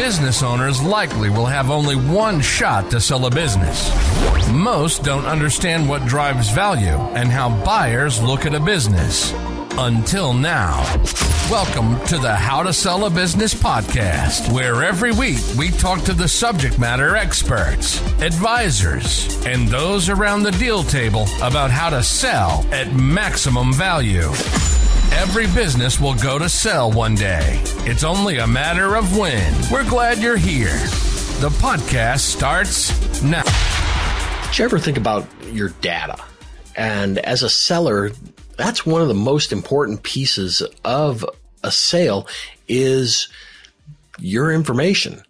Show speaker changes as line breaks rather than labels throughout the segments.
business owners likely will have only one shot to sell a business. Most don't understand what drives value and how buyers look at a business. Until now. Welcome to the How to Sell a Business podcast, where every week we talk to the subject matter experts, advisors, and those around the deal table about how to sell at maximum value. Every business will go to sell one day. It's only a matter of when. We're glad you're here. The podcast starts now.
Did you ever think about your data? And as a seller, that's one of the most important pieces of a sale is your information.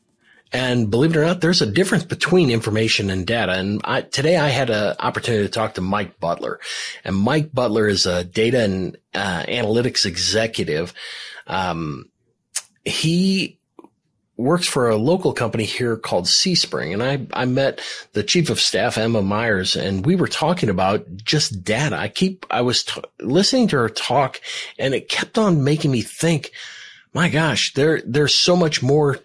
And believe it or not, there's a difference between information and data. And I, today I had an opportunity to talk to Mike Butler. And Mike Butler is a data and uh, analytics executive. Um, he works for a local company here called CSpring. And I, I met the chief of staff, Emma Myers, and we were talking about just data. I keep, I was t- listening to her talk and it kept on making me think, my gosh, there, there's so much more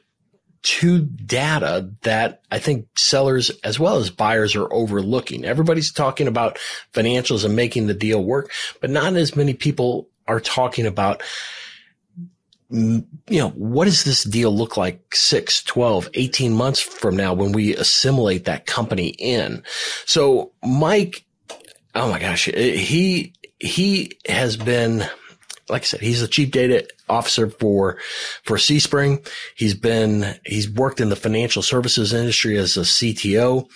to data that I think sellers as well as buyers are overlooking. Everybody's talking about financials and making the deal work, but not as many people are talking about mm, you know, what does this deal look like 6, 12, 18 months from now when we assimilate that company in? So Mike, oh my gosh, he, he has been, like I said, he's the chief data officer for, for CSpring. He's been, he's worked in the financial services industry as a CTO.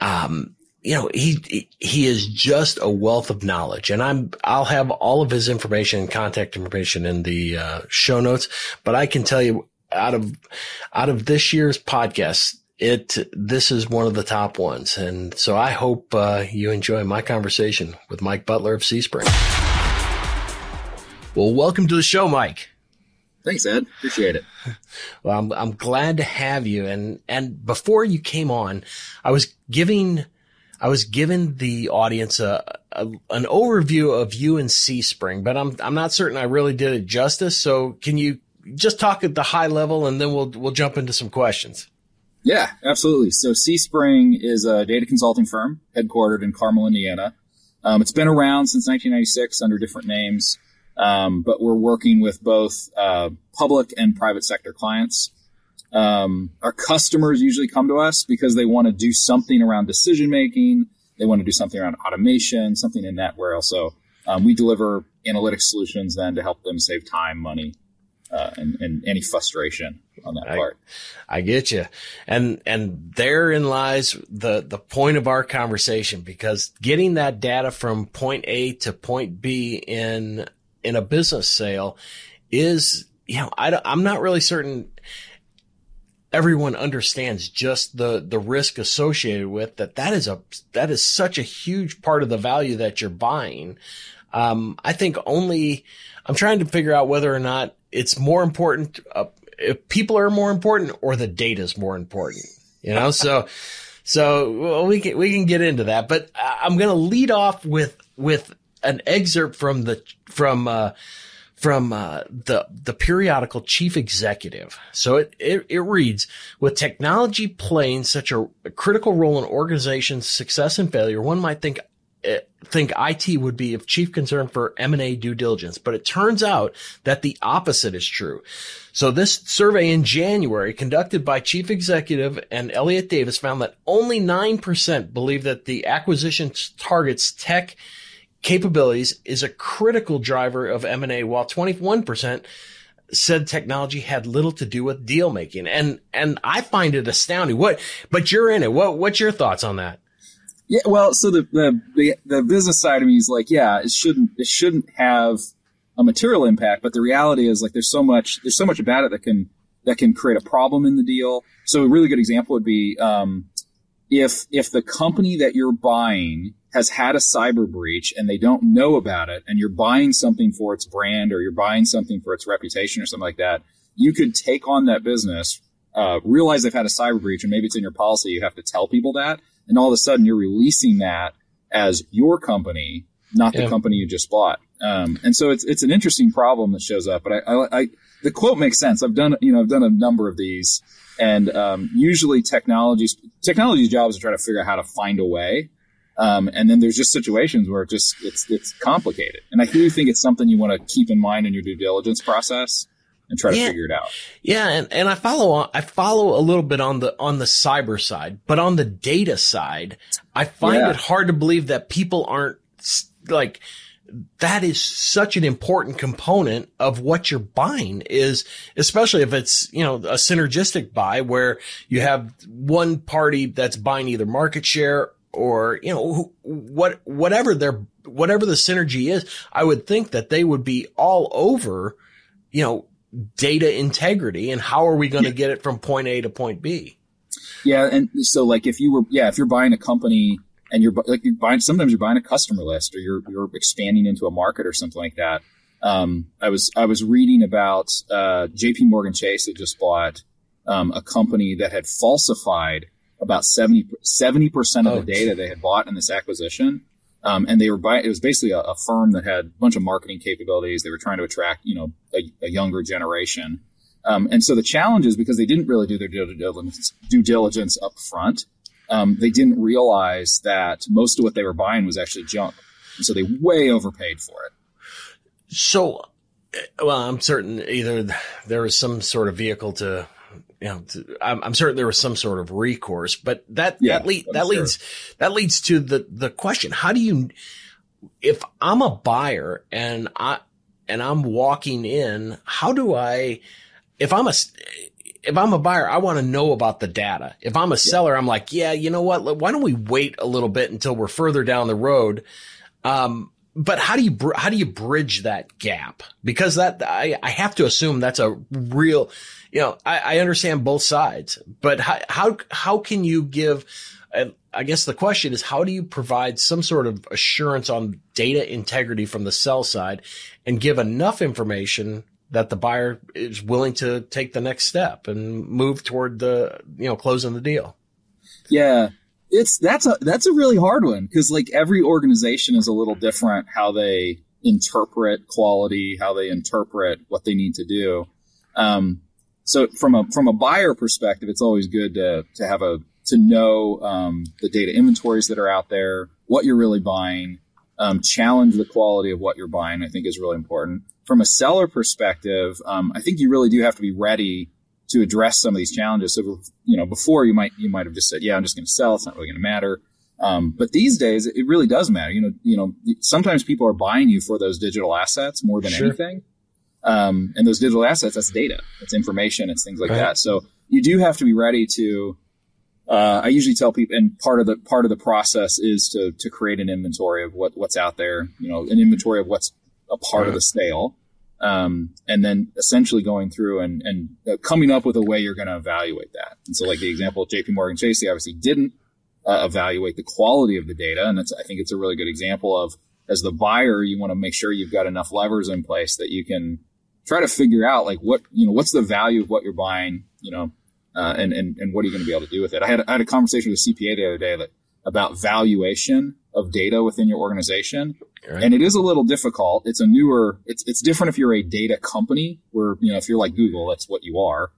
Um, you know, he, he is just a wealth of knowledge and I'm, I'll have all of his information and contact information in the uh, show notes, but I can tell you out of, out of this year's podcast, it, this is one of the top ones. And so I hope, uh, you enjoy my conversation with Mike Butler of CSpring. Well, welcome to the show, Mike.
Thanks, Ed. Appreciate it.
Well, I'm, I'm glad to have you. And, and before you came on, I was giving, I was given the audience a, a, an overview of you and CSpring, but I'm I'm not certain I really did it justice. So can you just talk at the high level, and then we'll we'll jump into some questions.
Yeah, absolutely. So CSpring is a data consulting firm headquartered in Carmel, Indiana. Um, it's been around since 1996 under different names, um, but we're working with both uh, public and private sector clients. Um, our customers usually come to us because they want to do something around decision making. They want to do something around automation, something in that where also um, we deliver analytics solutions then to help them save time, money, uh, and, and, any frustration on that
I,
part.
I get you. And, and therein lies the, the point of our conversation because getting that data from point A to point B in, in a business sale is, you know, I, I'm not really certain everyone understands just the the risk associated with that. That is a that is such a huge part of the value that you're buying. Um, i think only i'm trying to figure out whether or not it's more important uh, if people are more important or the data is more important you know? So so well, we can we can get into that but i'm going to lead off with with an excerpt from the from uh, from uh, the the periodical chief executive. So it, it, it reads: With technology playing such a, a critical role in organizations' success and failure, one might think uh, think IT would be of chief concern for M&A due diligence, but it turns out that the opposite is true. So this survey in January conducted by chief executive and Elliott Davis found that only 9% believe that the acquisition targets tech capabilities is a critical driver of M&A while 21% said technology had little to do with deal making. And, and I find it astounding. What, but you're in it. What, what's your thoughts on that?
Yeah, well, so the, the, the, the business side of me is like, yeah, it shouldn't, it shouldn't have a material impact, but the reality is like there's so much, there's so much about it that can, that can create a problem in the deal. So a really good example would be, um, if, if the company that you're buying has had a cyber breach and they don't know about it and you're buying something for its brand or you're buying something for its reputation or something like that, you could take on that business, uh, realize they've had a cyber breach and maybe it's in your policy. You have to tell people that. And all of a sudden you're releasing that as your company, not the yeah. company you just bought. Um, and so it's, it's an interesting problem that shows up, but I, I, I the quote makes sense. I've done, you know, I've done a number of these, and um, usually technology's technology's job is to try to figure out how to find a way. Um, and then there's just situations where it just it's it's complicated, and I do think it's something you want to keep in mind in your due diligence process and try
Yeah.
to figure it out.
Yeah, and, and I follow on, I follow a little bit on the on the cyber side, but on the data side, I find
Yeah.
it hard to believe that people aren't like that is such an important component of what you're buying is especially if it's, you know, a synergistic buy where you have one party that's buying either market share or, you know, what whatever their whatever the synergy is, I would think that they would be all over, you know, data integrity and how are we going to get it from point A to point B?
Yeah, and so like if you were yeah if you're buying a company and you're like you're buying sometimes you're buying a customer list or you're you're expanding into a market or something like that. Um, I was I was reading about uh, J.P. Morgan Chase had just bought um, a company that had falsified about 70 percent of
Oh,
the data they had bought in this acquisition. Um, and they were buying, it was basically a, a firm that had a bunch of marketing capabilities. They were trying to attract, you know, a, a younger generation. Um, and so the challenge is because they didn't really do their due diligence, due diligence up front, um, they didn't realize that most of what they were buying was actually junk. And so they way overpaid for it.
So, eh, well, I'm certain either there was some sort of vehicle to, you know, I'm, I'm certain there was some sort of recourse, but that,
Yeah,
that, lead, that
sure.
leads, that leads to the, the question. How do you, if I'm a buyer and I, and I'm walking in, how do I, if I'm a, if I'm a buyer, I want to know about the data. If I'm a seller, I'm like, yeah, you know what? Why don't we wait a little bit until we're further down the road? Um, but how do you br- how do you bridge that gap? Because that I, I have to assume that's a real, you know, I, I understand both sides, but how how how can you give? I guess the question is how do you provide some sort of assurance on data integrity from the sell side, and give enough information that the buyer is willing to take the next step and move toward the you know closing the deal.
Yeah. It's that's a that's a really hard one because like every organization is a little different how they interpret quality, how they interpret what they need to do. Um, so from a from a buyer perspective, it's always good to to have a to know um, the data inventories that are out there, what you're really buying, um, challenge the quality of what you're buying. I think is really important. From a seller perspective, um, I think you really do have to be ready to address some of these challenges. So, you know, before you might you might have just said, "Yeah, I'm just going to sell. It's not really going to matter." Um, but these days, it really does matter. You know, you know, sometimes people are buying you for those digital assets more than
Sure.
anything. Um, and those digital assets, that's data, it's information, it's things like
Right.
that. So you do have to be ready to. Uh, I usually tell people, and part of the part of the process is to to create an inventory of what what's out there. You know, an inventory of what's a part of the sale, um, and then essentially going through and and uh, coming up with a way you're going to evaluate that. And so, like the example of J.P. Morgan Chase, they obviously didn't uh, evaluate the quality of the data, and that's I think it's a really good example of as the buyer, you want to make sure you've got enough levers in place that you can try to figure out like what you know what's the value of what you're buying, you know, uh, and and and what are you going to be able to do with it. I had I had a conversation with a CPA the other day that about valuation of data within your organization.
Right.
And it is a little difficult. It's a newer, it's, it's different if you're a data company where, you know, if you're like Google, that's what you are,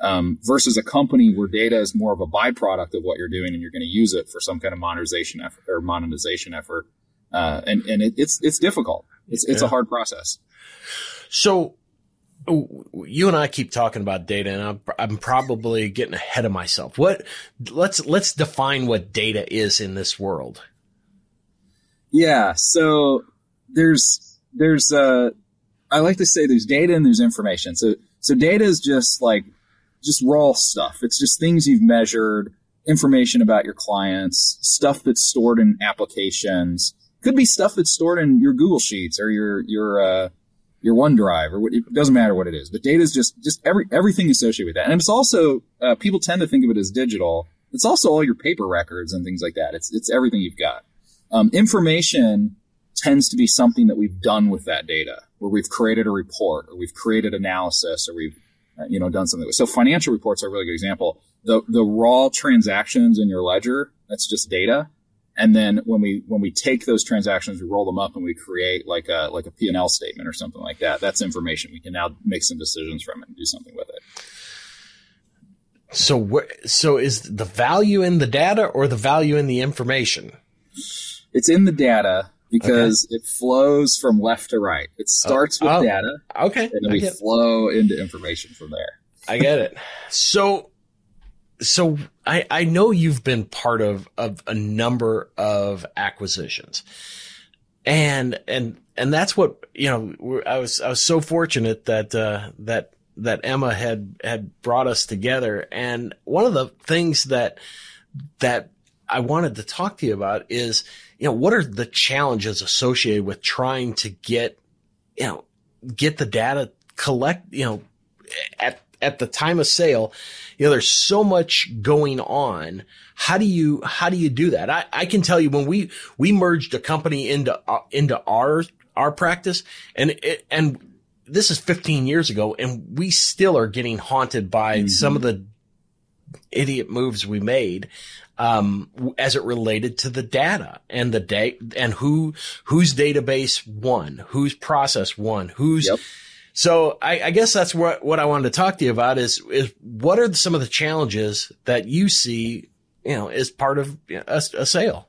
um, versus a company where data is more of a byproduct of what you're doing and you're going to use it for some kind of monetization effort or monetization effort. Uh, and, and it, it's, it's difficult. It's, it's
Yeah.
a hard process.
So you and I keep talking about data and I'm, I'm probably getting ahead of myself. What let's let's define what data is in this world.
Yeah. So there's there's uh I like to say there's data and there's information. So so data is just like just raw stuff. It's just things you've measured, information about your clients, stuff that's stored in applications. Could be stuff that's stored in your Google Sheets or your your uh your OneDrive or what, it doesn't matter what it is. But data is just just every everything associated with that. And it's also uh, people tend to think of it as digital. It's also all your paper records and things like that. It's it's everything you've got. Um, information tends to be something that we've done with that data, where we've created a report or we've created analysis or we've uh, you know done something. So financial reports are a really good example. The the raw transactions in your ledger that's just data. And then when we when we take those transactions, we roll them up and we create like a like a P and L statement or something like that. That's information we can now make some decisions from it and do something with it.
So so is the value in the data or the value in the information?
It's in the data because okay. it flows from left to right. It oh. starts oh, with oh, data.
Okay.
And then we flow into information from there.
I get it. So so I, I know you've been part of, of a number of acquisitions and, and, and that's what, you know, I was, I was so fortunate that, uh, that, that Emma had, had brought us together. And one of the things that, that I wanted to talk to you about is, you know, what are the challenges associated with trying to get, you know, get the data collect, you know, at at the time of sale, you know, there's so much going on. How do you, how do you do that? I, I can tell you when we, we merged a company into, uh, into our, our practice and it, and this is 15 years ago and we still are getting haunted by mm-hmm. some of the idiot moves we made um, as it related to the data and the date and who whose database won, whose process won, whose yep. So I, I, guess that's what, what I wanted to talk to you about is, is what are some of the challenges that you see, you know, as part of a, a sale?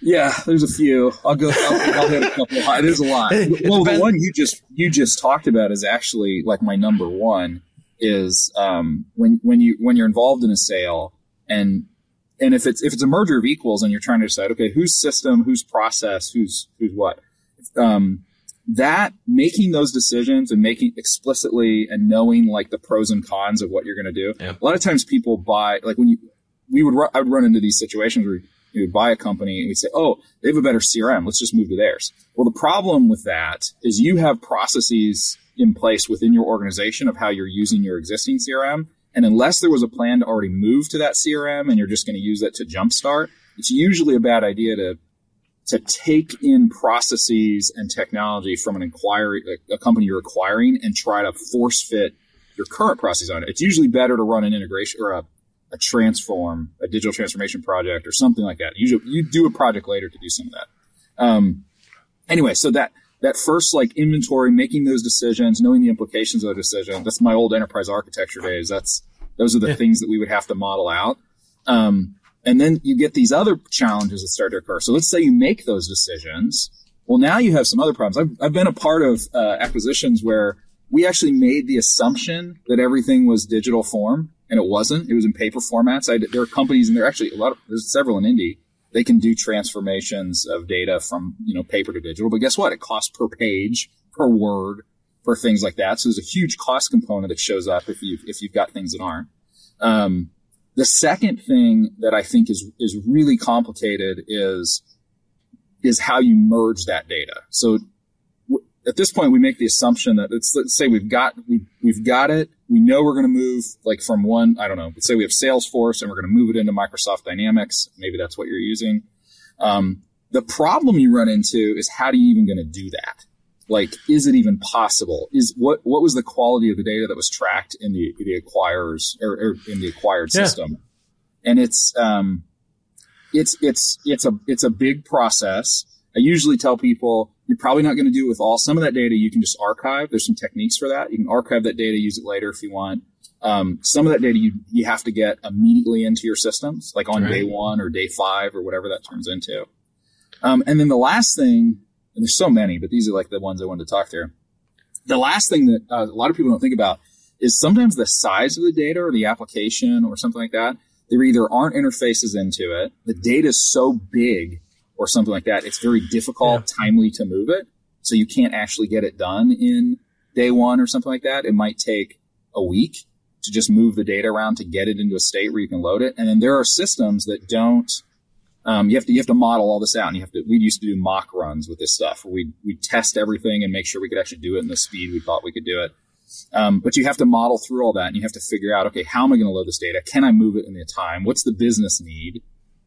Yeah, there's a few. I'll go. I'll, I'll hit a couple. There's a lot. well, the one you just you just talked about is actually like my number one. Is um, when when you when you're involved in a sale and and if it's if it's a merger of equals and you're trying to decide okay whose system whose process who's who's what um, that making those decisions and making explicitly and knowing like the pros and cons of what you're going to do. Yeah. A lot of times people buy like when you we would I would run into these situations where we would buy a company and we'd say, "Oh, they have a better CRM. Let's just move to theirs." Well, the problem with that is you have processes in place within your organization of how you're using your existing CRM, and unless there was a plan to already move to that CRM and you're just going to use that to jumpstart, it's usually a bad idea to to take in processes and technology from an inquiry, a company you're acquiring and try to force fit your current process on it. It's usually better to run an integration or a, a transform, a digital transformation project or something like that. Usually you do a project later to do some of that. Um, anyway, so that, that first like inventory, making those decisions, knowing the implications of the decision, that's my old enterprise architecture days. That's, those are the yeah. things that we would have to model out. Um, and then you get these other challenges that start to occur. So let's say you make those decisions. Well, now you have some other problems. I've, I've been a part of uh, acquisitions where we actually made the assumption that everything was digital form and it wasn't. It was in paper formats. I, there are companies and there are actually a lot of, there's several in Indy. They can do transformations of data from, you know, paper to digital. But guess what? It costs per page, per word, for things like that. So there's a huge cost component that shows up if you if you've got things that aren't. Um, the second thing that I think is, is really complicated is, is how you merge that data. So at this point, we make the assumption that let's, let's say we've got, we, we've got it. We know we're going to move like from one, I don't know, let's say we have Salesforce and we're going to move it into Microsoft Dynamics. Maybe that's what you're using. Um, the problem you run into is how do you even going to do that? Like is it even possible? Is what what was the quality of the data that was tracked in the the acquirers or, or in the acquired yeah. system? And it's um it's it's it's a it's a big process. I usually tell people you're probably not going to do it with all some of that data you can just archive. There's some techniques for that. You can archive that data use it later if you want. Um, some of that data you, you have to get immediately into your systems like on right. day one or day five or whatever that turns into. Um, and then the last thing and there's so many, but these are like the ones I wanted to talk through. The last thing that uh, a lot of people don't think about is sometimes the size of the data or the application or something like that. There either aren't interfaces into it, the data is so big or something like that, it's very difficult, yeah. timely to move it. So you can't actually get it done in day one or something like that. It might take a week to just move the data around to get it into a state where you can load it. And then there are systems that don't um, you have to you have to model all this out, and you have to. We used to do mock runs with this stuff. We we test everything and make sure we could actually do it in the speed we thought we could do it. Um, but you have to model through all that, and you have to figure out, okay, how am I going to load this data? Can I move it in the time? What's the business need?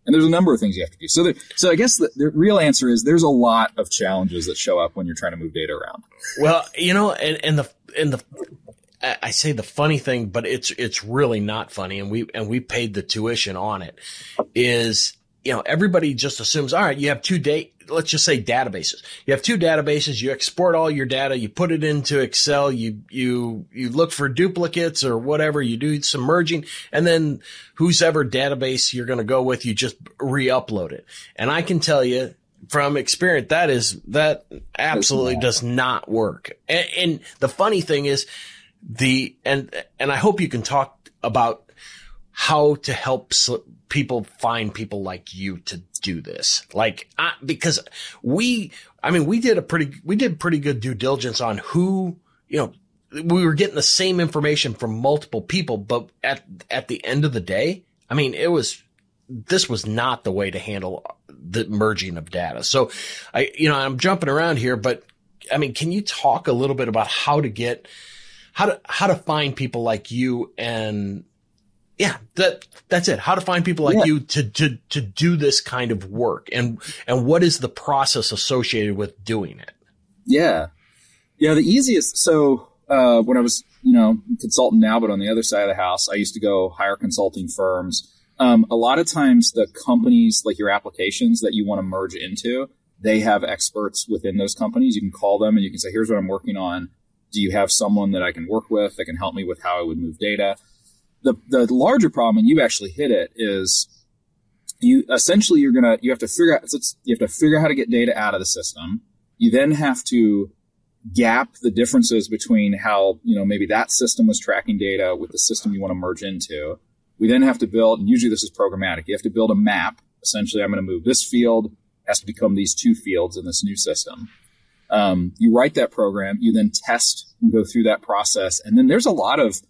And there's a number of things you have to do. So, there, so I guess the, the, real answer is there's a lot of challenges that show up when you're trying to move data around.
Well, you know, and, and the and the I say the funny thing, but it's it's really not funny, and we and we paid the tuition on it. Is you know, everybody just assumes, all right, you have two date, let's just say databases. You have two databases, you export all your data, you put it into Excel, you, you, you look for duplicates or whatever, you do some merging, and then whose ever database you're going to go with, you just re-upload it. And I can tell you, from experience, that is, that absolutely does not work. And, and the funny thing is the, and, and I hope you can talk about how to help people find people like you to do this. Like, I, because we, I mean, we did a pretty, we did pretty good due diligence on who, you know, we were getting the same information from multiple people, but at, at the end of the day, I mean, it was, this was not the way to handle the merging of data. So I, you know, I'm jumping around here, but I mean, can you talk a little bit about how to get, how to, how to find people like you and yeah, that that's it. How to find people like yeah. you to to to do this kind of work, and and what is the process associated with doing it?
Yeah, yeah. The easiest. So uh, when I was you know consultant now, but on the other side of the house, I used to go hire consulting firms. Um, a lot of times, the companies like your applications that you want to merge into, they have experts within those companies. You can call them and you can say, "Here's what I'm working on. Do you have someone that I can work with that can help me with how I would move data?" The the larger problem, and you actually hit it, is you essentially you're gonna you have to figure out you have to figure out how to get data out of the system. You then have to gap the differences between how you know maybe that system was tracking data with the system you want to merge into. We then have to build, and usually this is programmatic. You have to build a map. Essentially, I'm going to move this field has to become these two fields in this new system. Um, you write that program, you then test and go through that process, and then there's a lot of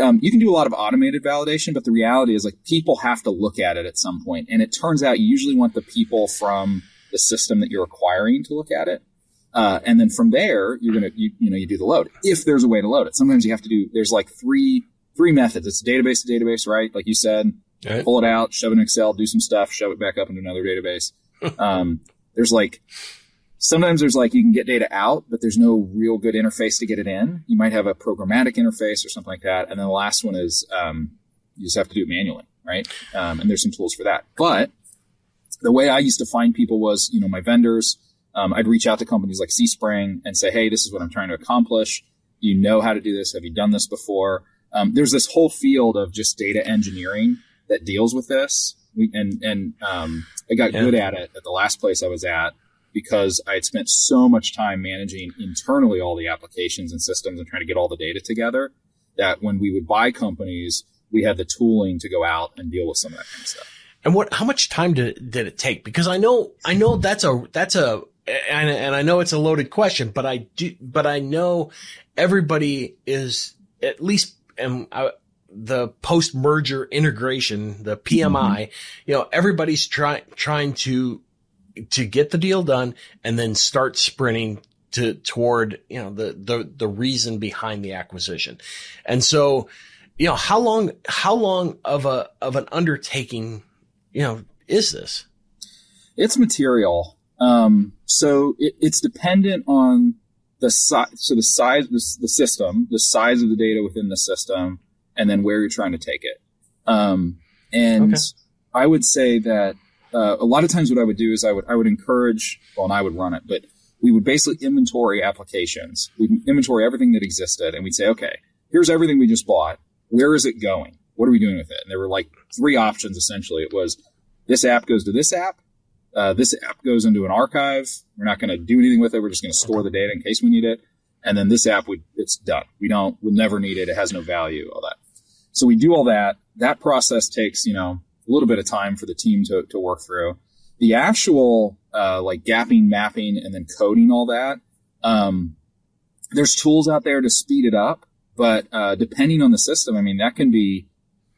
um, you can do a lot of automated validation, but the reality is like people have to look at it at some point. And it turns out you usually want the people from the system that you're acquiring to look at it. Uh, and then from there, you're going to, you, you know, you do the load if there's a way to load it. Sometimes you have to do, there's like three, three methods. It's database to database, right? Like you said, right. pull it out, shove it in Excel, do some stuff, shove it back up into another database. um, there's like Sometimes there's like you can get data out, but there's no real good interface to get it in. You might have a programmatic interface or something like that. And then the last one is um, you just have to do it manually, right? Um, and there's some tools for that. But the way I used to find people was, you know, my vendors. Um, I'd reach out to companies like CSpring and say, "Hey, this is what I'm trying to accomplish. You know how to do this? Have you done this before?" Um, there's this whole field of just data engineering that deals with this. We, and and um, I got yeah. good at it at the last place I was at because I had spent so much time managing internally all the applications and systems and trying to get all the data together that when we would buy companies, we had the tooling to go out and deal with some of that kind of stuff.
And what, how much time did, did it take? Because I know, I know that's a, that's a, and, and I know it's a loaded question, but I do, but I know everybody is at least, and I, the post merger integration, the PMI, mm-hmm. you know, everybody's trying, trying to to get the deal done and then start sprinting to toward you know the the the reason behind the acquisition. And so, you know, how long how long of a of an undertaking, you know, is this?
It's material. Um, so it, it's dependent on the size, so the size, the, the system, the size of the data within the system, and then where you're trying to take it. Um, and okay. I would say that uh, a lot of times what I would do is I would I would encourage well and I would run it, but we would basically inventory applications. We'd inventory everything that existed and we'd say, okay, here's everything we just bought. Where is it going? What are we doing with it? And there were like three options essentially. It was this app goes to this app. Uh, this app goes into an archive. We're not going to do anything with it. We're just going to store the data in case we need it. And then this app, would it's done. We don't, we'll never need it. It has no value, all that. So we do all that. That process takes, you know, a little bit of time for the team to, to work through. The actual uh, like gapping, mapping, and then coding all that. Um, there's tools out there to speed it up, but uh, depending on the system, I mean that can be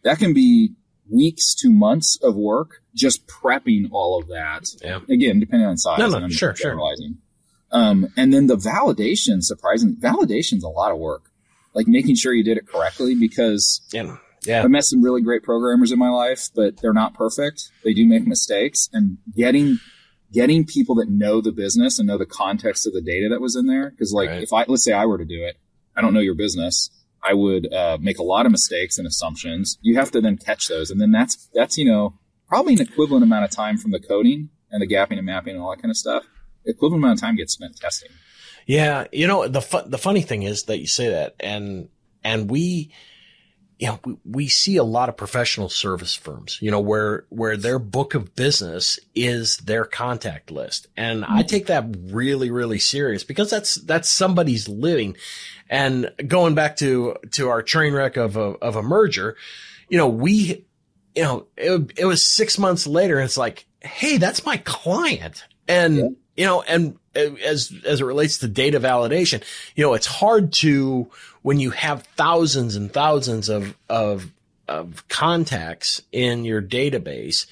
that can be weeks to months of work just prepping all of that. Yeah. Again, depending on size.
No, no, sure, sure.
Um, and then the validation, surprising, validation's a lot of work. Like making sure you did it correctly because
yeah. Yeah.
I've met some really great programmers in my life, but they're not perfect. They do make mistakes and getting getting people that know the business and know the context of the data that was in there. Cause like right. if I let's say I were to do it, I don't know your business. I would uh, make a lot of mistakes and assumptions. You have to then catch those, and then that's that's you know probably an equivalent amount of time from the coding and the gapping and mapping and all that kind of stuff. Equivalent amount of time gets spent testing.
Yeah, you know the fu- the funny thing is that you say that, and and we, you know, we, we see a lot of professional service firms, you know, where where their book of business is their contact list, and I take that really really serious because that's that's somebody's living, and going back to to our train wreck of a of a merger, you know, we, you know, it it was six months later, and it's like, hey, that's my client, and.
Yeah.
You know, and as as it relates to data validation, you know, it's hard to when you have thousands and thousands of of of contacts in your database,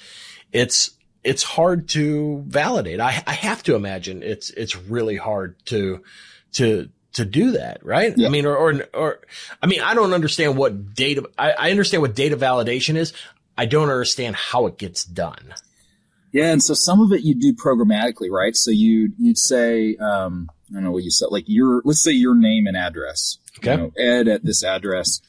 it's it's hard to validate. I, I have to imagine it's it's really hard to to to do that, right?
Yeah.
I mean, or, or or I mean, I don't understand what data. I, I understand what data validation is. I don't understand how it gets done.
Yeah, and so some of it you do programmatically, right? So you you'd say, um, I don't know what you said, like your let's say your name and address.
Okay.
You know, Ed at this address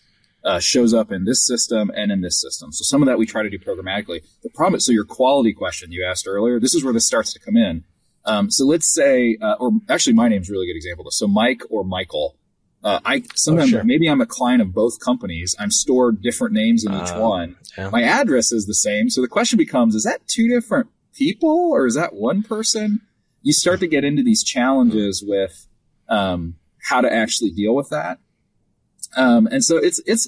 uh, shows up in this system and in this system. So some of that we try to do programmatically. The problem, so your quality question you asked earlier, this is where this starts to come in. Um, so let's say, uh, or actually, my name's a really good example. So Mike or Michael. Uh, I sometimes
sure.
maybe I'm a client of both companies. I'm stored different names in each
Uh,
one.
yeah.
My address is the same. So the question becomes: Is that two different people, or is that one person? You start to get into these challenges with um, how to actually deal with that. Um, and so it's it's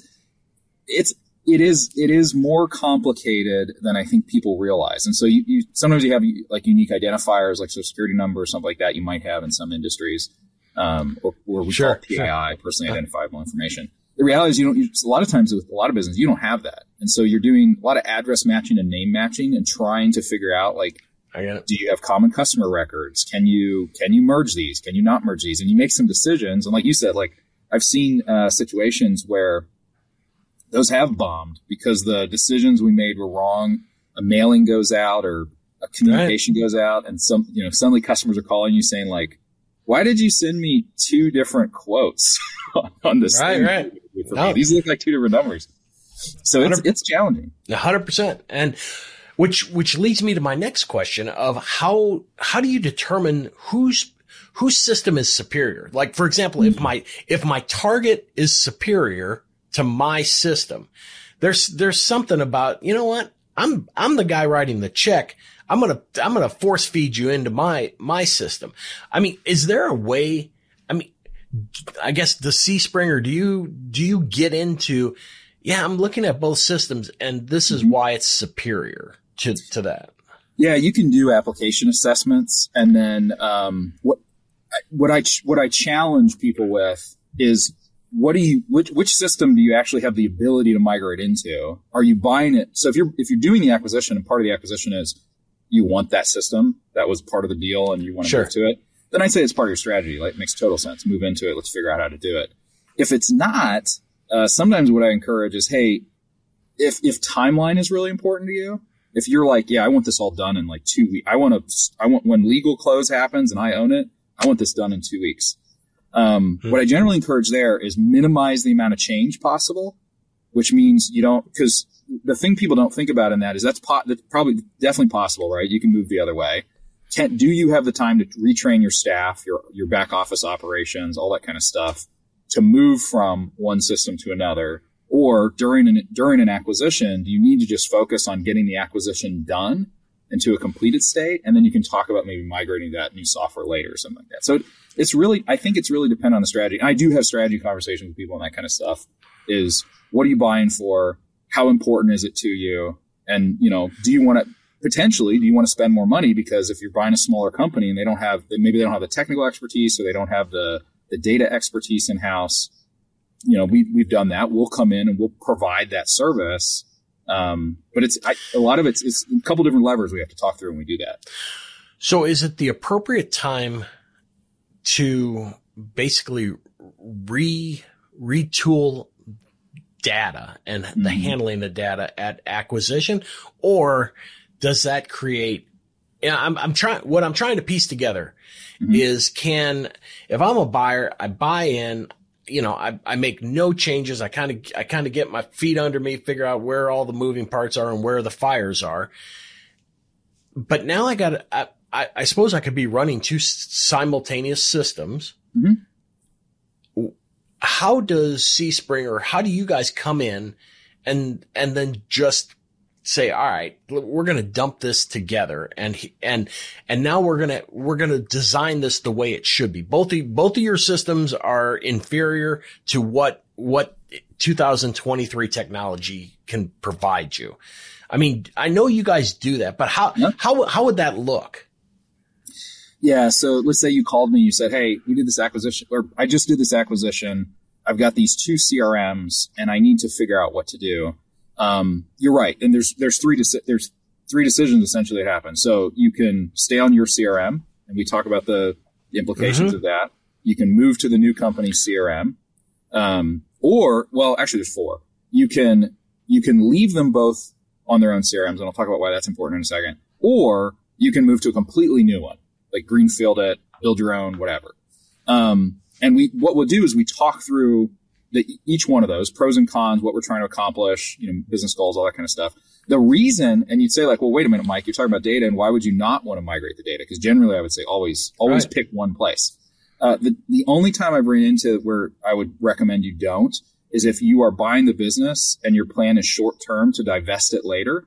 it's it is it is more complicated than I think people realize. And so you, you sometimes you have like unique identifiers, like social security number or something like that. You might have in some industries, um, or, or we
Sure,
call it PII, personally identifiable information. The reality is, you don't. You, a lot of times with a lot of business, you don't have that, and so you're doing a lot of address matching and name matching, and trying to figure out like
I get it.
do you have common customer records? Can you can you merge these? Can you not merge these? And you make some decisions. And like you said, like I've seen uh, situations where those have bombed because the decisions we made were wrong. A mailing goes out or a communication goes out, and some you know suddenly customers are calling you saying like, "Why did you send me two different quotes on this
Right,
thing
right.
For
No.
me? These look like two different numbers." So it's it's challenging.
Hundred percent. And which, which leads me to my next question of how, how do you determine whose, whose system is superior? Like, for example, if hmm. my, if my target is superior to my system, there's, there's something about, you know what? I'm, I'm the guy writing the check. I'm going to, I'm going to force feed you into my, my system. I mean, is there a way? I mean, I guess the C Springer, do you, do you get into, yeah, I'm looking at both systems and this is why it's superior to, to that.
Yeah, you can do application assessments, and then um, what what I what I challenge people with is what do you which which system do you actually have the ability to migrate into? Are you buying it? So if you're if you're doing the acquisition, and part of the acquisition is you want that system that was part of the deal, and you want to
Sure.
move to it, then I'd say it's part of your strategy. Like, it makes total sense. Move into it. Let's figure out how to do it. If it's not, uh, sometimes what I encourage is, hey, if if timeline is really important to you, if you're like, yeah, I want this all done in like two weeks. I want to, I want when legal close happens and I own it, I want this done in two weeks. Um,
Hmm.
What I generally encourage there is minimize the amount of change possible, which means you don't, because the thing people don't think about in that is that's, po- that's probably definitely possible, right? You can move the other way. Can, do you have the time to retrain your staff, your, your back office operations, all that kind of stuff to move from one system to another? Or during an, during an acquisition, do you need to just focus on getting the acquisition done into a completed state? And then you can talk about maybe migrating that new software later or something like that. So it's really, I think it's really dependent on the strategy. And I do have strategy conversations with people and that kind of stuff is what are you buying for? How important is it to you? And, you know, do you want to potentially, do you want to spend more money? Because if you're buying a smaller company and they don't have, maybe they don't have the technical expertise or they don't have the, the data expertise in house, you know, we, we've done that. We'll come in and we'll provide that service. Um, but it's I, a lot of it's, it's a couple different levers we have to talk through when we do that.
So is it the appropriate time to basically re retool data and the
Mhm.
handling of data at acquisition or does that create yeah, I'm, I'm trying, what I'm trying to piece together
Mhm.
is can, if I'm a buyer, I buy in, you know, I, I make no changes. I kind of, I kind of get my feet under me, figure out where all the moving parts are and where the fires are. But now I got, I, I, I suppose I could be running two simultaneous systems. Mm-hmm. How does CSpring or how do you guys come in and, and then just say, all right, we're going to dump this together and, and, and now we're going to, we're going to design this the way it should be. Both, the, both of your systems are inferior to what, what 2023 technology can provide you. I mean, I know you guys do that, but how, yeah. how, how would that look?
Yeah. So let's say you called me, you said, Hey, we did this acquisition or I just did this acquisition. I've got these two CRMs and I need to figure out what to do um, you're right. And there's there's three deci- there's three decisions essentially that happen. So you can stay on your CRM, and we talk about the implications mm-hmm. of that. You can move to the new company CRM, um, or well, actually, there's four. You can you can leave them both on their own CRMs, and I'll talk about why that's important in a second. Or you can move to a completely new one, like greenfield it, build your own, whatever. Um, and we what we'll do is we talk through the, each one of those pros and cons, what we're trying to accomplish, you know, business goals, all that kind of stuff. The reason, and you'd say like, well, wait a minute, Mike, you're talking about data, and why would you not want to migrate the data? Because generally, I would say always, always right. pick one place. Uh, the the only time I've run into where I would recommend you don't is if you are buying the business and your plan is short term to divest it later,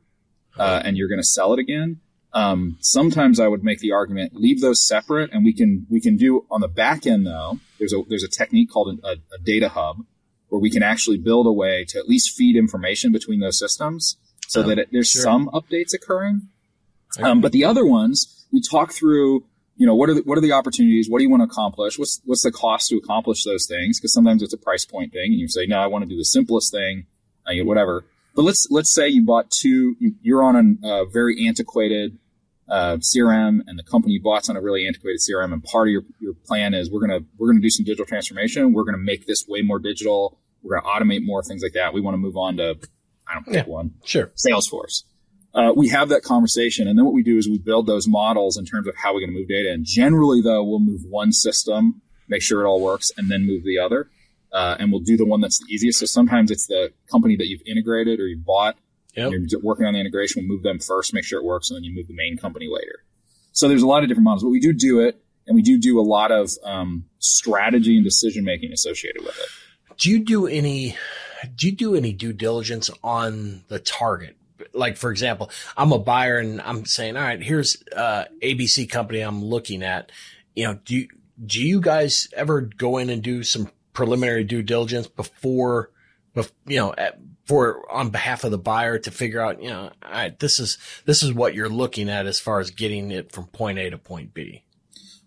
uh, and you're going to sell it again. Um, sometimes I would make the argument leave those separate, and we can we can do on the back end though. There's a there's a technique called a, a data hub where we can actually build a way to at least feed information between those systems so oh, that it, there's sure. some updates occurring. Okay. Um, but the other ones, we talk through, you know, what are the, what are the opportunities? What do you want to accomplish? What's, what's the cost to accomplish those things? Cause sometimes it's a price point thing and you say, no, I want to do the simplest thing, uh, whatever. But let's, let's say you bought two, you're on a uh, very antiquated, uh, CRM and the company you bought's on a really antiquated CRM and part of your, your plan is we're going to, we're going to do some digital transformation. We're going to make this way more digital we're going to automate more things like that. We want to move on to, I don't pick yeah, one.
Sure.
Salesforce. Uh, we have that conversation. And then what we do is we build those models in terms of how we're going to move data. And generally, though, we'll move one system, make sure it all works, and then move the other. Uh, and we'll do the one that's the easiest. So sometimes it's the company that you've integrated or you've bought. Yep. And you're working on the integration. We'll move them first, make sure it works, and then you move the main company later. So there's a lot of different models, but we do do it, and we do do a lot of um, strategy and decision making associated with it.
Do you do any, do you do any due diligence on the target? Like, for example, I'm a buyer and I'm saying, all right, here's, uh, ABC company I'm looking at. You know, do you, do you guys ever go in and do some preliminary due diligence before, you know, for on behalf of the buyer to figure out, you know, all right, this is this is what you're looking at as far as getting it from point A to point B.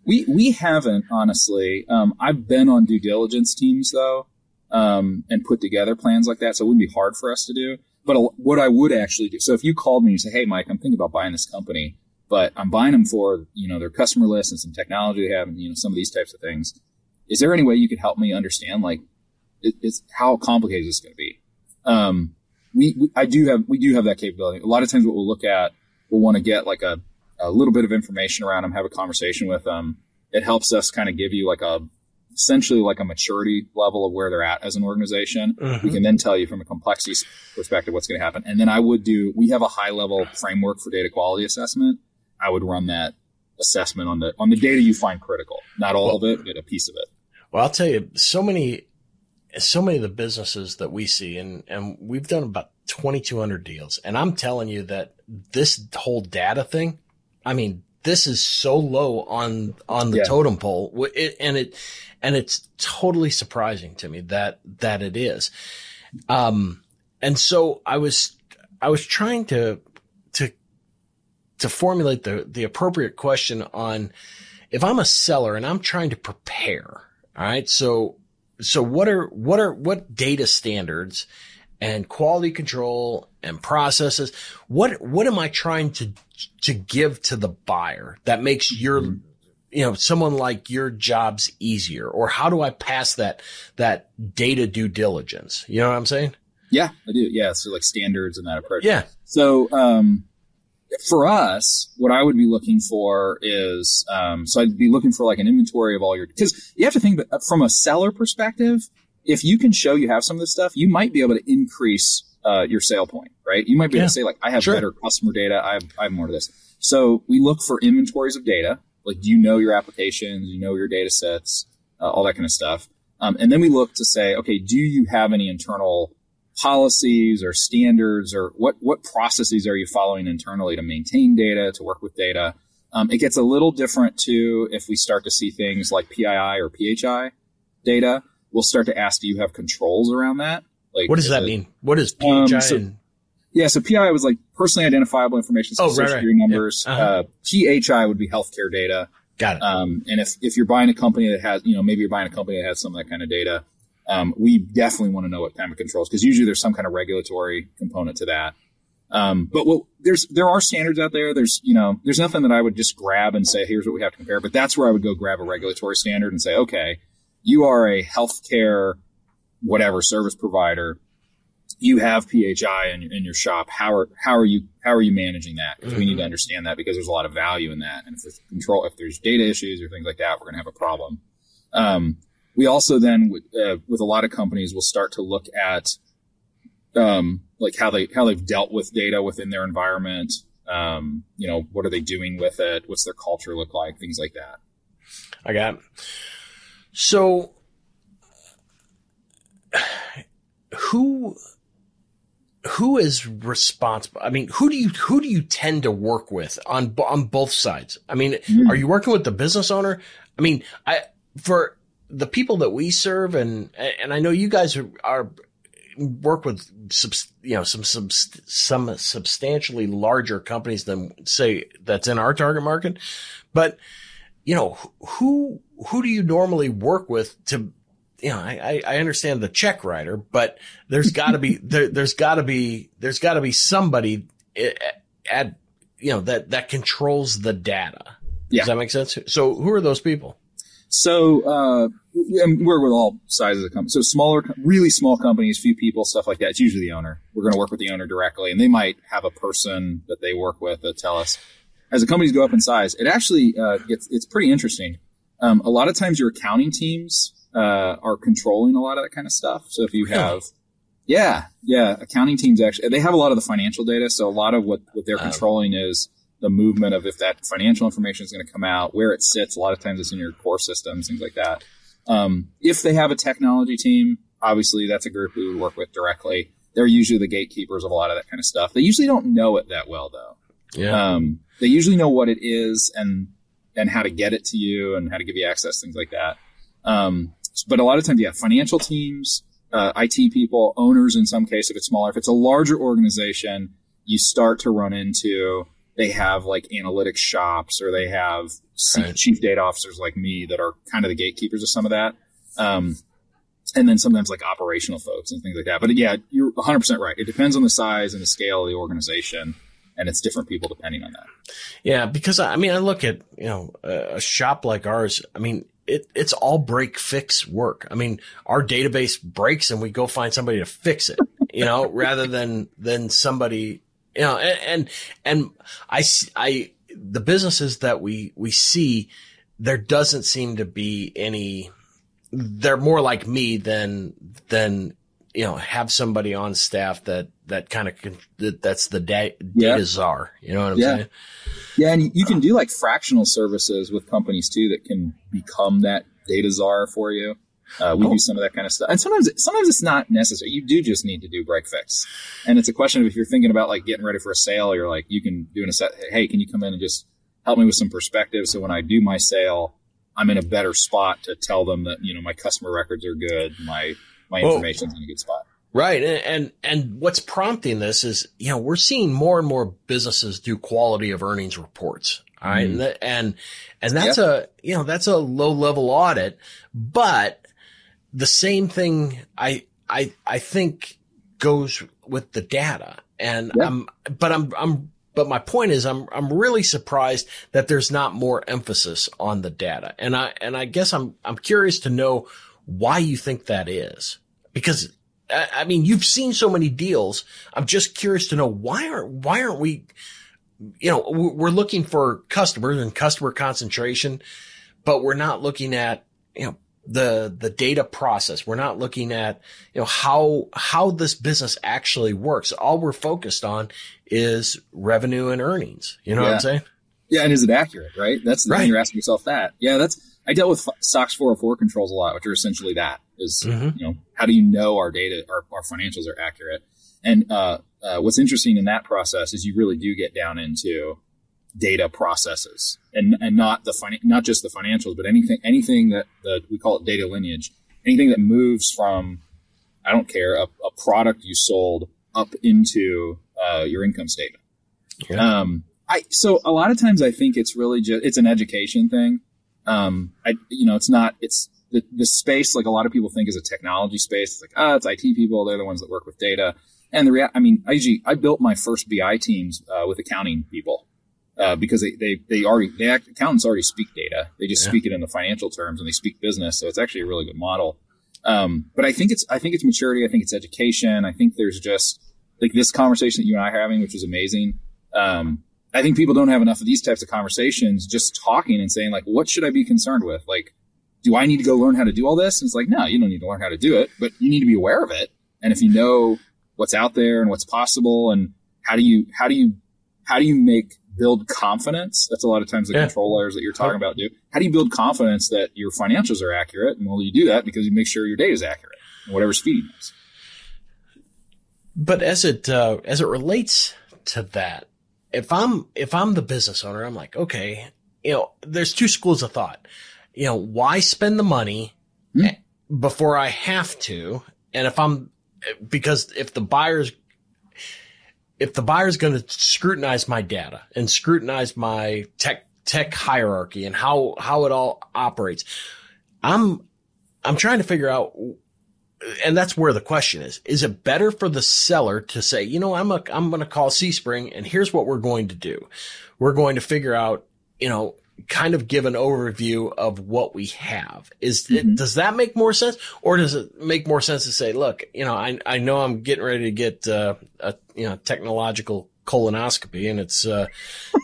We we haven't honestly. Um, I've been on due diligence teams though, um, and put together plans like that. So it wouldn't be hard for us to do. But what I would actually do, so if you called me and you say, Hey, Mike, I'm thinking about buying this company, but I'm buying them for, you know, their customer list and some technology they have and, you know, some of these types of things. Is there any way you could help me understand, like, it, it's how complicated is this going to be? Um, we, we, I do have, we do have that capability. A lot of times what we'll look at, we'll want to get like a, a little bit of information around them, have a conversation with them. It helps us kind of give you like a, essentially like a maturity level of where they're at as an organization. Mm-hmm. We can then tell you from a complexity perspective what's going to happen. And then I would do, we have a high level framework for data quality assessment. I would run that assessment on the, on the data you find critical, not all well, of it, but a piece of it.
Well, I'll tell you, so many, so many of the businesses that we see and, and we've done about 2200 deals. And I'm telling you that this whole data thing, I mean, this is so low on on the yeah. totem pole, it, and it and it's totally surprising to me that that it is. Um, and so I was I was trying to to to formulate the the appropriate question on if I'm a seller and I'm trying to prepare. All right, so so what are what are what data standards and quality control and processes what what am I trying to to give to the buyer that makes your mm-hmm you know, someone like your jobs easier? Or how do I pass that, that data due diligence? You know what I'm saying?
Yeah, I do. Yeah. So like standards and that approach.
Yeah.
So, um, for us, what I would be looking for is, um, so I'd be looking for like an inventory of all your, cause you have to think from a seller perspective, if you can show you have some of this stuff, you might be able to increase uh, your sale point, right? You might be able to say like, I have
Sure.
better customer data. I have, I have more of this. So we look for inventories of data. Like, do you know your applications? You know your data sets? Uh, all that kind of stuff. Um, and then we look to say, okay, do you have any internal policies or standards or what, what processes are you following internally to maintain data, to work with data? Um, it gets a little different too if we start to see things like PII or PHI data. We'll start to ask, do you have controls around that? Like,
What does that
it-
mean? What is
Um, so-
and,
Yeah, so PII was like personally identifiable information, so
Oh,
social
right, right.
security numbers.
Yeah. Uh-huh.
Uh, PHI would be healthcare data.
got it.
Um, and if, if you're buying a company that has, you know, maybe you're buying a company that has some of that kind of data, um, we definitely want to know what kind of controls because usually there's some kind of regulatory component to that. Um, but what, there's there are standards out there. There's you know there's nothing that I would just grab and say here's what we have to compare. But that's where I would go grab a regulatory standard and say okay, you are a healthcare whatever service provider. You have PHI in, in your shop. How are how are you how are you managing that? Because we need to understand that because there's a lot of value in that. And if there's control, if there's data issues or things like that, we're going to have a problem. Um, we also then with, uh, with a lot of companies will start to look at um, like how they how they've dealt with data within their environment. Um, you know, what are they doing with it? What's their culture look like? Things like that.
I got it. So, who who is responsible? I mean, who do you who do you tend to work with on on both sides? I mean,
Mm.
are you working with the business owner? I mean, I for the people that we serve, and and I know you guys are, are work with you know some some some substantially larger companies than say that's in our target market, but you know who who do you normally work with to you know I I I understand the check writer, but there's got to be there there's got to be there's got to be somebody at, at you know that that controls the data.
Yeah.
Does that make sense? So who are those people?
So uh, we're with all sizes of companies. So smaller, really small companies, few people, stuff like that. It's usually the owner. We're going to work with the owner directly, and they might have a person that they work with that tell us. As the companies go up in size, it actually uh, gets it's pretty interesting. Um, a lot of times, your accounting teams uh, are controlling a lot of that kind of stuff. So if you have, yeah, yeah, accounting teams actually they have a lot of the financial data. So a lot of what what they're controlling is the movement of if that financial information is going to come out, where it sits. A lot of times it's in your core systems, things like that. Um, if they have a technology team, obviously that's a group we would work with directly. They're usually the gatekeepers of a lot of that kind of stuff. They usually don't know it that well though.
Yeah.
Um, they usually know what it is and and how to get it to you and how to give you access, things like that. Um, but a lot of times, yeah, financial teams, uh, IT people, owners in some case, if it's smaller. If it's a larger organization, you start to run into they have like analytics shops or they have
Right.
chief data officers like me that are kind of the gatekeepers of some of that. Um, and then sometimes like operational folks and things like that. But yeah, you're 100% right. It depends on the size and the scale of the organization, and it's different people depending on that.
Yeah, because I mean, I look at you know a a shop like ours. I mean, it it's all break fix work. I mean, our database breaks and we go find somebody to fix it. You know, rather than than somebody you know, and and, and I the businesses that we we see there doesn't seem to be any. They're more like me than than you know have somebody on staff that that kind of that, that's the da- data
Yeah.
czar. You know what I'm
Yeah.
saying?
Yeah, and you can do like fractional services with companies too that can become that data czar for you. Uh, we
Oh.
do some of that kind of stuff, and sometimes sometimes it's not necessary. You do just need to do break fix, and it's a question of if you're thinking about like getting ready for a sale, you're like you can do an set. Hey, can you come in and just help me with some perspective so when I do my sale, I'm in a better spot to tell them that you know my customer records are good, my my
Well-
information's in a good spot.
Right. And, and, and what's prompting this is, you know, we're seeing more and more businesses do quality of earnings reports. All right. And, that, and, and that's a, you know, that's a low level audit, but the same thing I, I, I think goes with the data and
Yeah.
I'm, but I'm, I'm, but my point is I'm, I'm really surprised that there's not more emphasis on the data. And I, and I guess I'm, I'm curious to know why you think that is because I I mean, you've seen so many deals. I'm just curious to know why aren't why aren't we, you know, we're looking for customers and customer concentration, but we're not looking at you know the the data process. We're not looking at you know how how this business actually works. All we're focused on is revenue and earnings. You know yeah. what I'm saying?
Yeah, and is it accurate? Right. That's right. You're asking yourself that. Yeah, that's. I dealt with SOX 404 controls a lot, which are essentially that is mm-hmm. you know how do you know our data our, our financials are accurate? And uh, uh, what's interesting in that process is you really do get down into data processes and and not the fin- not just the financials, but anything anything that that we call it data lineage, anything that moves from I don't care a, a product you sold up into uh, your income statement. Yeah. Um, I so a lot of times I think it's really just it's an education thing. Um, I you know it's not it's the, the space like a lot of people think is a technology space. It's like ah, oh, it's IT people. They're the ones that work with data. And the rea- I mean, I usually I built my first BI teams uh, with accounting people uh, because they, they, they already, they act, accountants already speak data. They just yeah. speak it in the financial terms and they speak business. So it's actually a really good model. Um, but I think it's, I think it's maturity. I think it's education. I think there's just like this conversation that you and I are having, which is amazing. Um, I think people don't have enough of these types of conversations, just talking and saying like, what should I be concerned with? Like, do I need to go learn how to do all this? And it's like, no, you don't need to learn how to do it, but you need to be aware of it. And if you know what's out there and what's possible and how do you, how do you, how do you make build confidence. That's a lot of times the yeah. control layers that you're talking about do. How do you build confidence that your financials are accurate? And well, you do that because you make sure your data is accurate, and whatever's feeding this.
But as it uh, as it relates to that, if I'm if I'm the business owner, I'm like, okay, you know, there's two schools of thought. You know, why spend the money mm-hmm. before I have to? And if I'm because if the buyer's if the buyer's going to scrutinize my data and scrutinize my tech tech hierarchy and how how it all operates, I'm I'm trying to figure out and that's where the question is. Is it better for the seller to say, you know, I'm a, I'm going to call CSpring and here's what we're going to do. We're going to figure out, you know, kind of give an overview of what we have. Is mm-hmm. it, does that make more sense, or does it make more sense to say, look, you know, I I know I'm getting ready to get uh, a you know technological colonoscopy, and it's uh,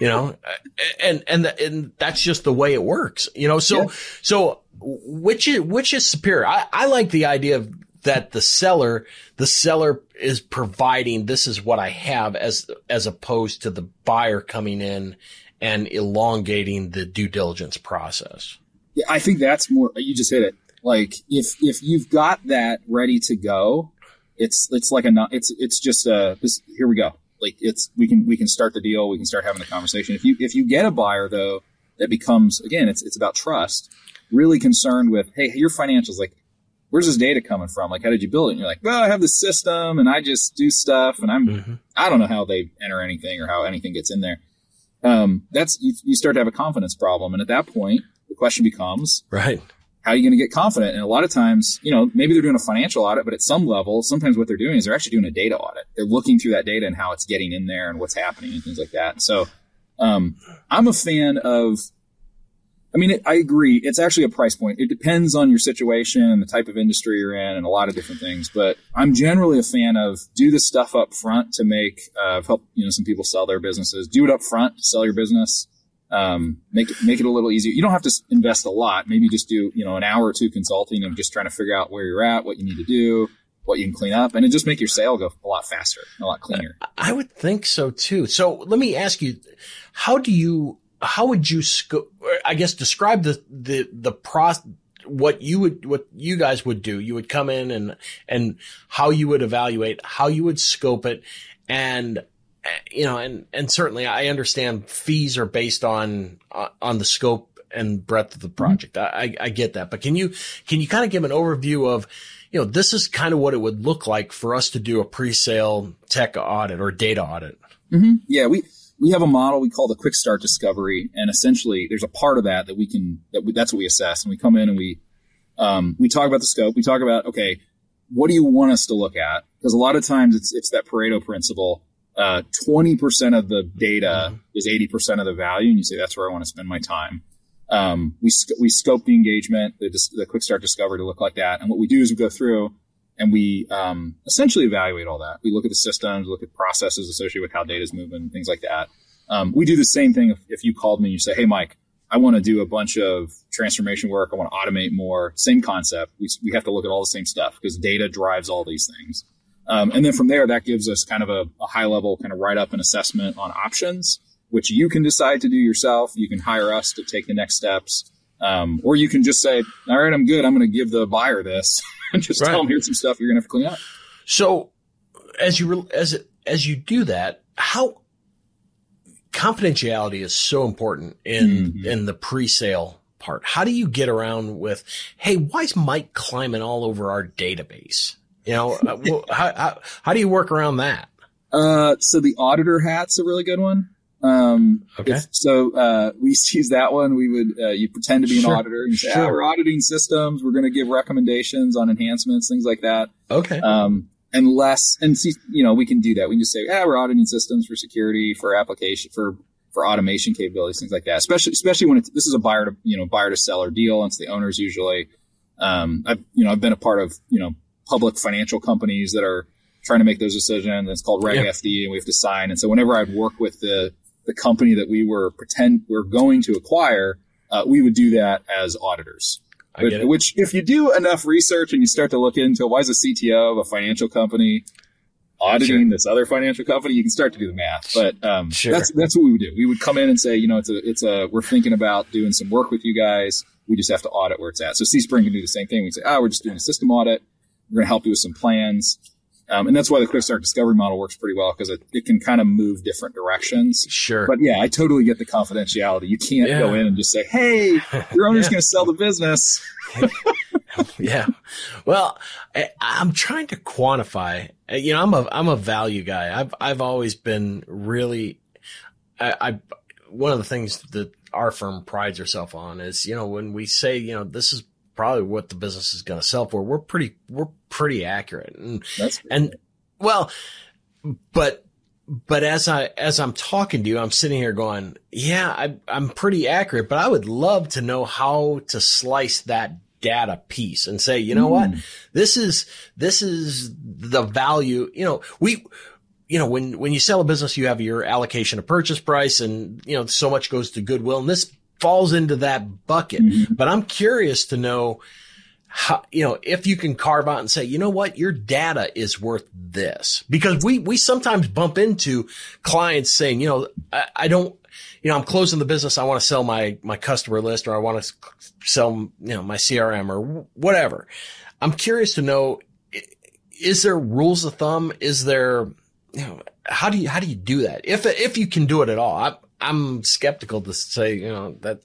you know, and and and that's just the way it works, you know. So yeah. so which is which is superior? I I like the idea of that the seller the seller is providing this is what I have as as opposed to the buyer coming in and elongating the due diligence process.
Yeah, I think that's more. You just hit it. Like if if you've got that ready to go, it's it's like a it's it's just a this, here we go. Like it's we can we can start the deal. We can start having the conversation. If you if you get a buyer though that becomes again it's it's about trust. Really concerned with hey your financials like where's this data coming from? Like, how did you build it? And you're like, well, I have the system and I just do stuff and I'm, mm-hmm. I don't know how they enter anything or how anything gets in there um, that's you, you start to have a confidence problem. And at that point, the question becomes,
right,
how are you going to get confident? And a lot of times, you know, maybe they're doing a financial audit, but at some level, sometimes what they're doing is they're actually doing a data audit. They're looking through that data and how it's getting in there and what's happening and things like that. So, um, I'm a fan of I mean, it, I agree. It's actually a price point. It depends on your situation and the type of industry you're in and a lot of different things. But I'm generally a fan of do the stuff up front to make, uh, help, you know, some people sell their businesses. Do it up front sell your business. Um, make it, make it a little easier. You don't have to invest a lot. Maybe just do, you know, an hour or two consulting and just trying to figure out where you're at, what you need to do, what you can clean up, and it just make your sale go a lot faster, a lot cleaner.
I would think so too. So let me ask you, how do you how would you sco- I guess describe the the the process what you would what you guys would do you would come in and and how you would evaluate how you would scope it and you know and and certainly I understand fees are based on on the scope and breadth of the project mm-hmm. I, I get that but can you can you kind of give an overview of you know this is kind of what it would look like for us to do a pre-sale tech audit or data audit
mm-hmm. yeah we we have a model we call the quick start discovery, and essentially there's a part of that that we can that we, that's what we assess, and we come in and we um, we talk about the scope. We talk about okay, what do you want us to look at? Because a lot of times it's it's that Pareto principle. Uh, twenty percent of the data mm-hmm. is eighty percent of the value, and you say that's where I want to spend my time. Um, we we scope the engagement, the, the quick start discovery to look like that, and what we do is we go through and we um, essentially evaluate all that. We look at the systems, look at processes associated with how data is moving, things like that. Um, we do the same thing if, if, you called me and you say, "Hey, Mike, I want to do a bunch of transformation work. I want to automate more. Same concept. We, we have to look at all the same stuff because data drives all these things. Um, and then from there, that gives us kind of a, a high level kind of write up and assessment on options, which you can decide to do yourself. You can hire us to take the next steps. Um, or you can just say, all right, I'm good. I'm going to give the buyer this and just right. tell them here's some stuff you're going to have to clean up.
So as you, as, as you do that, how confidentiality is so important in, mm-hmm. in the pre-sale part. How do you get around with, Hey, why is Mike climbing all over our database? You know, uh, how, how, how do you work around that?
Uh, so the auditor hat's a really good one. Um, okay. If, so, uh, we use that one. We would, uh, you pretend to be an auditor and say, sure. ah, we're auditing systems. We're going to give recommendations on enhancements, things like that.
Okay.
Um, unless, and see, you know, we can do that. We can just say, yeah, we're auditing systems for security, for application, for, for automation capabilities, things like that. Especially, especially when it's, this is a buyer to, you know, buyer to seller deal. And it's the owners usually. Um, I've, you know, I've been a part of, you know, public financial companies that are trying to make those decisions. It's called Reg yeah. FD and we have to sign. And so whenever I'd work with the, the company that we were pretend we're going to acquire, uh, we would do that as auditors. Which, which, if you do enough research and you start to look into why is a CTO of a financial company auditing sure. this other financial company, you can start to do the math. But um, sure. that's that's what we would do. We would come in and say, you know, it's a it's a we're thinking about doing some work with you guys. We just have to audit where it's at. So CSpring can do the same thing. We say, oh, we're just doing a system audit. We're going to help you with some plans. Um, and that's why the quick start discovery model works pretty well because it, it can kind of move different directions.
Sure.
But yeah, I totally get the confidentiality. You can't yeah. go in and just say, Hey, your owner's yeah. going to sell the business.
yeah. Well, I, am trying to quantify, you know, I'm a, I'm a value guy. I've, I've always been really, I, I one of the things that our firm prides herself on is, you know, when we say, you know, this is probably what the business is going to sell for. We're pretty, we're pretty accurate. And, and well, but, but as I, as I'm talking to you, I'm sitting here going, yeah, I, I'm pretty accurate, but I would love to know how to slice that data piece and say, you know mm. what? Hmm. This is, this is the value, you know, we, you know, when, when you sell a business, you have your allocation of purchase price and, you know, so much goes to goodwill. And this falls into that bucket. Mm-hmm. But I'm curious to know how, you know, if you can carve out and say, you know what, your data is worth this because we, we sometimes bump into clients saying, you know, I, I don't, you know, I'm closing the business. I want to sell my, my customer list or I want to sell, you know, my CRM or whatever. I'm curious to know, is there rules of thumb? Is there, you know, how do you, how do you do that? If, if you can do it at all, I, I'm skeptical to say, you know, that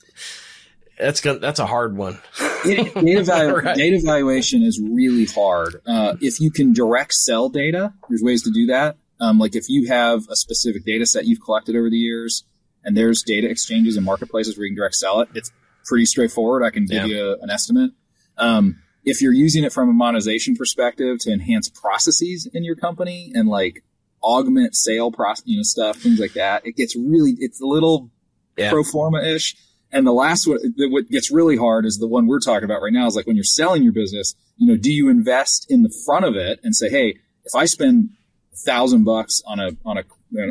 that's gonna, that's a hard one.
data, evalu- right. data evaluation is really hard. Uh, if you can direct sell data, there's ways to do that. Um, like if you have a specific data set you've collected over the years and there's data exchanges and marketplaces where you can direct sell it, it's pretty straightforward. I can give yeah. you a, an estimate. Um, if you're using it from a monetization perspective to enhance processes in your company and like augment sale process, you know, stuff, things like that. It gets really, it's a little yeah. pro forma ish. And the last one, what gets really hard is the one we're talking about right now is like when you're selling your business, you know, do you invest in the front of it and say, Hey, if I spend a thousand bucks on a, on a,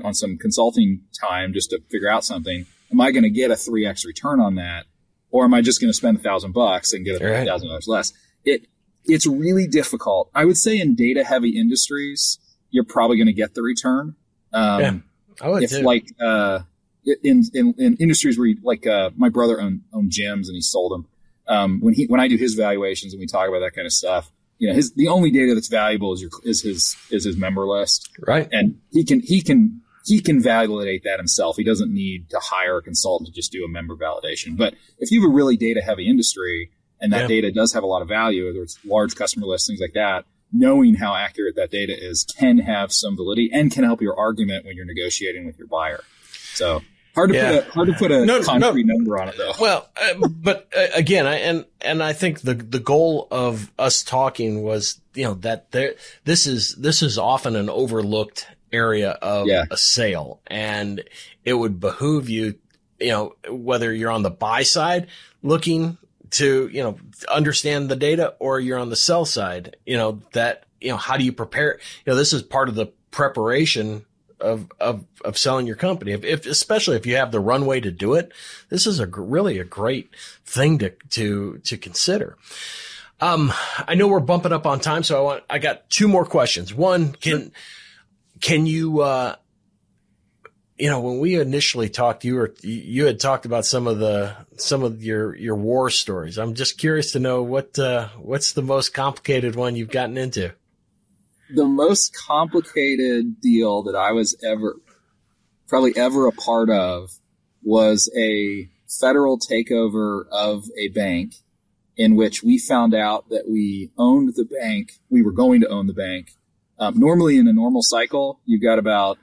on some consulting time just to figure out something, am I going to get a 3x return on that? Or am I just going to spend a thousand bucks and get a thousand dollars less? It, it's really difficult. I would say in data heavy industries, you're probably going to get the return. Um, yeah, I would if too. like, uh, in, in, in, industries where you, like, uh, my brother owned, owned gyms and he sold them. Um, when he, when I do his valuations and we talk about that kind of stuff, you know, his, the only data that's valuable is your, is his, is his member list.
Right.
And he can, he can, he can validate that himself. He doesn't need to hire a consultant to just do a member validation. But if you have a really data heavy industry and that yeah. data does have a lot of value, whether it's large customer lists, things like that, knowing how accurate that data is can have some validity and can help your argument when you're negotiating with your buyer. So hard to yeah. put a hard to put a no, concrete no. number on it though.
Well, uh, but uh, again, I, and and I think the the goal of us talking was you know that there this is this is often an overlooked area of yeah. a sale, and it would behoove you you know whether you're on the buy side looking to, you know, understand the data or you're on the sell side, you know, that, you know, how do you prepare? You know, this is part of the preparation of, of, of selling your company. If, if, especially if you have the runway to do it, this is a really a great thing to, to, to consider. Um, I know we're bumping up on time, so I want, I got two more questions. One, can, sure. can you, uh, you know, when we initially talked, you were, you had talked about some of the, some of your, your war stories. I'm just curious to know what, uh, what's the most complicated one you've gotten into?
The most complicated deal that I was ever, probably ever a part of was a federal takeover of a bank in which we found out that we owned the bank. We were going to own the bank. Um, normally in a normal cycle, you've got about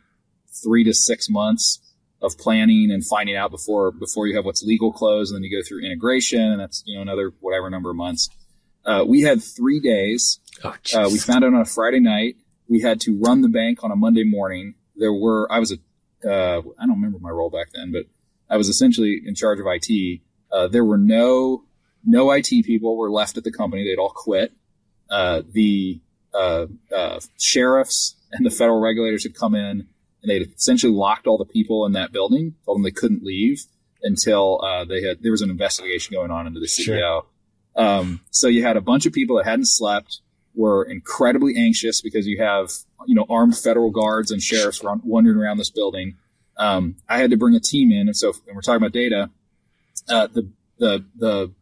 three to six months of planning and finding out before before you have what's legal close, and then you go through integration, and that's you know another whatever number of months. Uh, we had three days. Oh, uh, we found out on a Friday night. We had to run the bank on a Monday morning. There were I was a uh, I don't remember my role back then, but I was essentially in charge of IT. Uh, there were no no IT people were left at the company; they'd all quit. Uh, the uh, sheriffs and the federal regulators had come in and they essentially locked all the people in that building, told them they couldn't leave until uh, they had there was an investigation going on into the CEO. Sure. Um, so you had a bunch of people that hadn't slept, were incredibly anxious because you have you know armed federal guards and sheriffs run, wandering around this building. Um, I had to bring a team in, and so and we're talking about data. Uh, the the the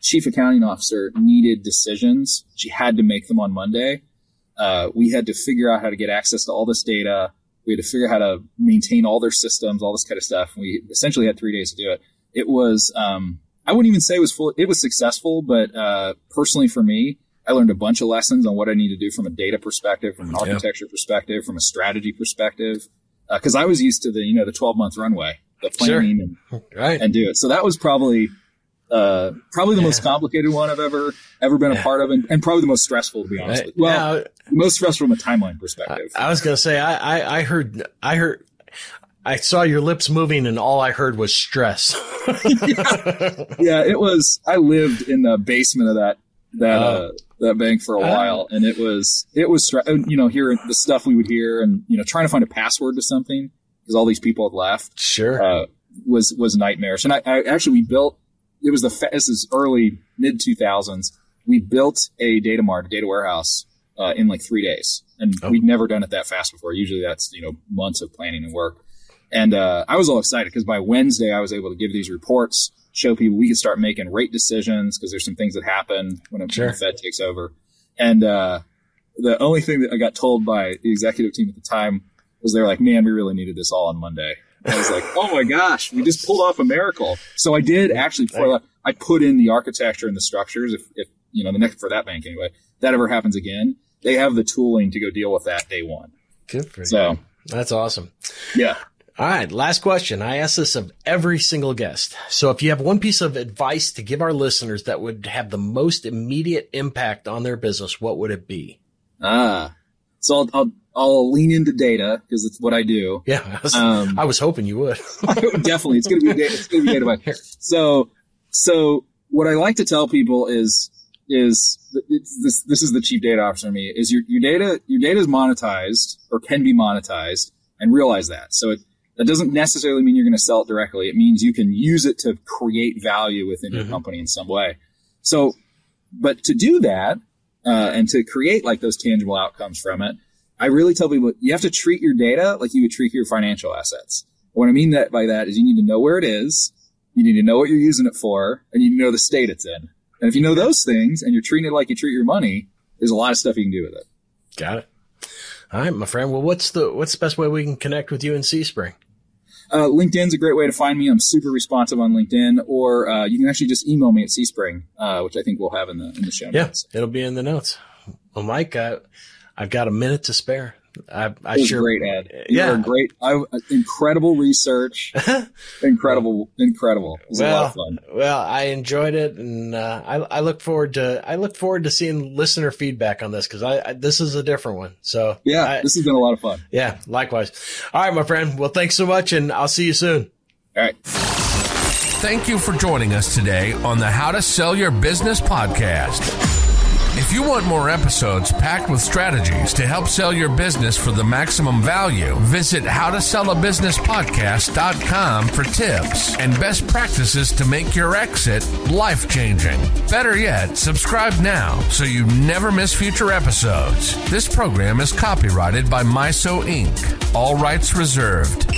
chief accounting officer needed decisions. She had to make them on Monday. Uh, we had to figure out how to get access to all this data we had to figure out how to maintain all their systems, all this kind of stuff. We essentially had three days to do it. It was, um, I wouldn't even say it was full. It was successful, but uh, personally for me, I learned a bunch of lessons on what I need to do from a data perspective, from an architecture yeah. perspective, from a strategy perspective. Because uh, I was used to the you know the twelve month runway, the planning sure. and, right. and do it. So that was probably uh, probably the yeah. most complicated one I've ever ever been a part of, and, and probably the most stressful to be honest. Right. Well, yeah. most stressful from a timeline perspective.
I, I was gonna say I, I, I heard I heard I saw your lips moving, and all I heard was stress.
yeah. yeah. it was. I lived in the basement of that that uh, uh, that bank for a uh, while, and it was it was you know hearing the stuff we would hear, and you know trying to find a password to something because all these people had left.
Sure. Uh,
was was nightmarish, and I, I actually we built it was the fa- this is early mid 2000s. We built a data mart, a data warehouse uh, in like three days, and oh. we'd never done it that fast before. Usually that's you know months of planning and work. And uh, I was all excited because by Wednesday I was able to give these reports, show people we could start making rate decisions because there's some things that happen when, sure. when the Fed takes over. And uh, the only thing that I got told by the executive team at the time was they're like, "Man, we really needed this all on Monday." I was like, oh my gosh, we just pulled off a miracle. So I did actually, I put in the architecture and the structures. If, if, you know, the next for that bank anyway, that ever happens again, they have the tooling to go deal with that day one.
Good for so, you. That's awesome.
Yeah.
All right. Last question. I ask this of every single guest. So if you have one piece of advice to give our listeners that would have the most immediate impact on their business, what would it be?
Ah, so I'll, I'll I'll lean into data because it's what I do.
Yeah, I was, um, I was hoping you would.
definitely, it's going to be data. It's going to be data. So, so what I like to tell people is is this this is the chief data officer to me is your your data your data is monetized or can be monetized and realize that. So it that doesn't necessarily mean you're going to sell it directly. It means you can use it to create value within mm-hmm. your company in some way. So, but to do that uh, and to create like those tangible outcomes from it I really tell people you have to treat your data like you would treat your financial assets. What I mean that by that is you need to know where it is, you need to know what you're using it for, and you need to know the state it's in. And if you know those things and you're treating it like you treat your money, there's a lot of stuff you can do with it.
Got it. All right, my friend. Well, what's the what's the best way we can connect with you in CSpring?
Uh, LinkedIn's a great way to find me. I'm super responsive on LinkedIn, or uh, you can actually just email me at CSpring, uh, which I think we'll have in the in the show notes.
Yeah, it'll be in the notes. Well, Mike, uh, I've got a minute to spare. I, I
sure
great,
Ed. You yeah, great. I, incredible research. incredible, incredible. It was well, a lot of fun.
Well, I enjoyed it, and uh, I, I look forward to I look forward to seeing listener feedback on this because I, I, this is a different one. So
yeah,
I,
this has been a lot of fun.
Yeah, likewise. All right, my friend. Well, thanks so much, and I'll see you soon.
All right.
Thank you for joining us today on the How to Sell Your Business podcast. If you want more episodes packed with strategies to help sell your business for the maximum value, visit howtosellabusinesspodcast.com for tips and best practices to make your exit life changing. Better yet, subscribe now so you never miss future episodes. This program is copyrighted by MISO Inc., all rights reserved.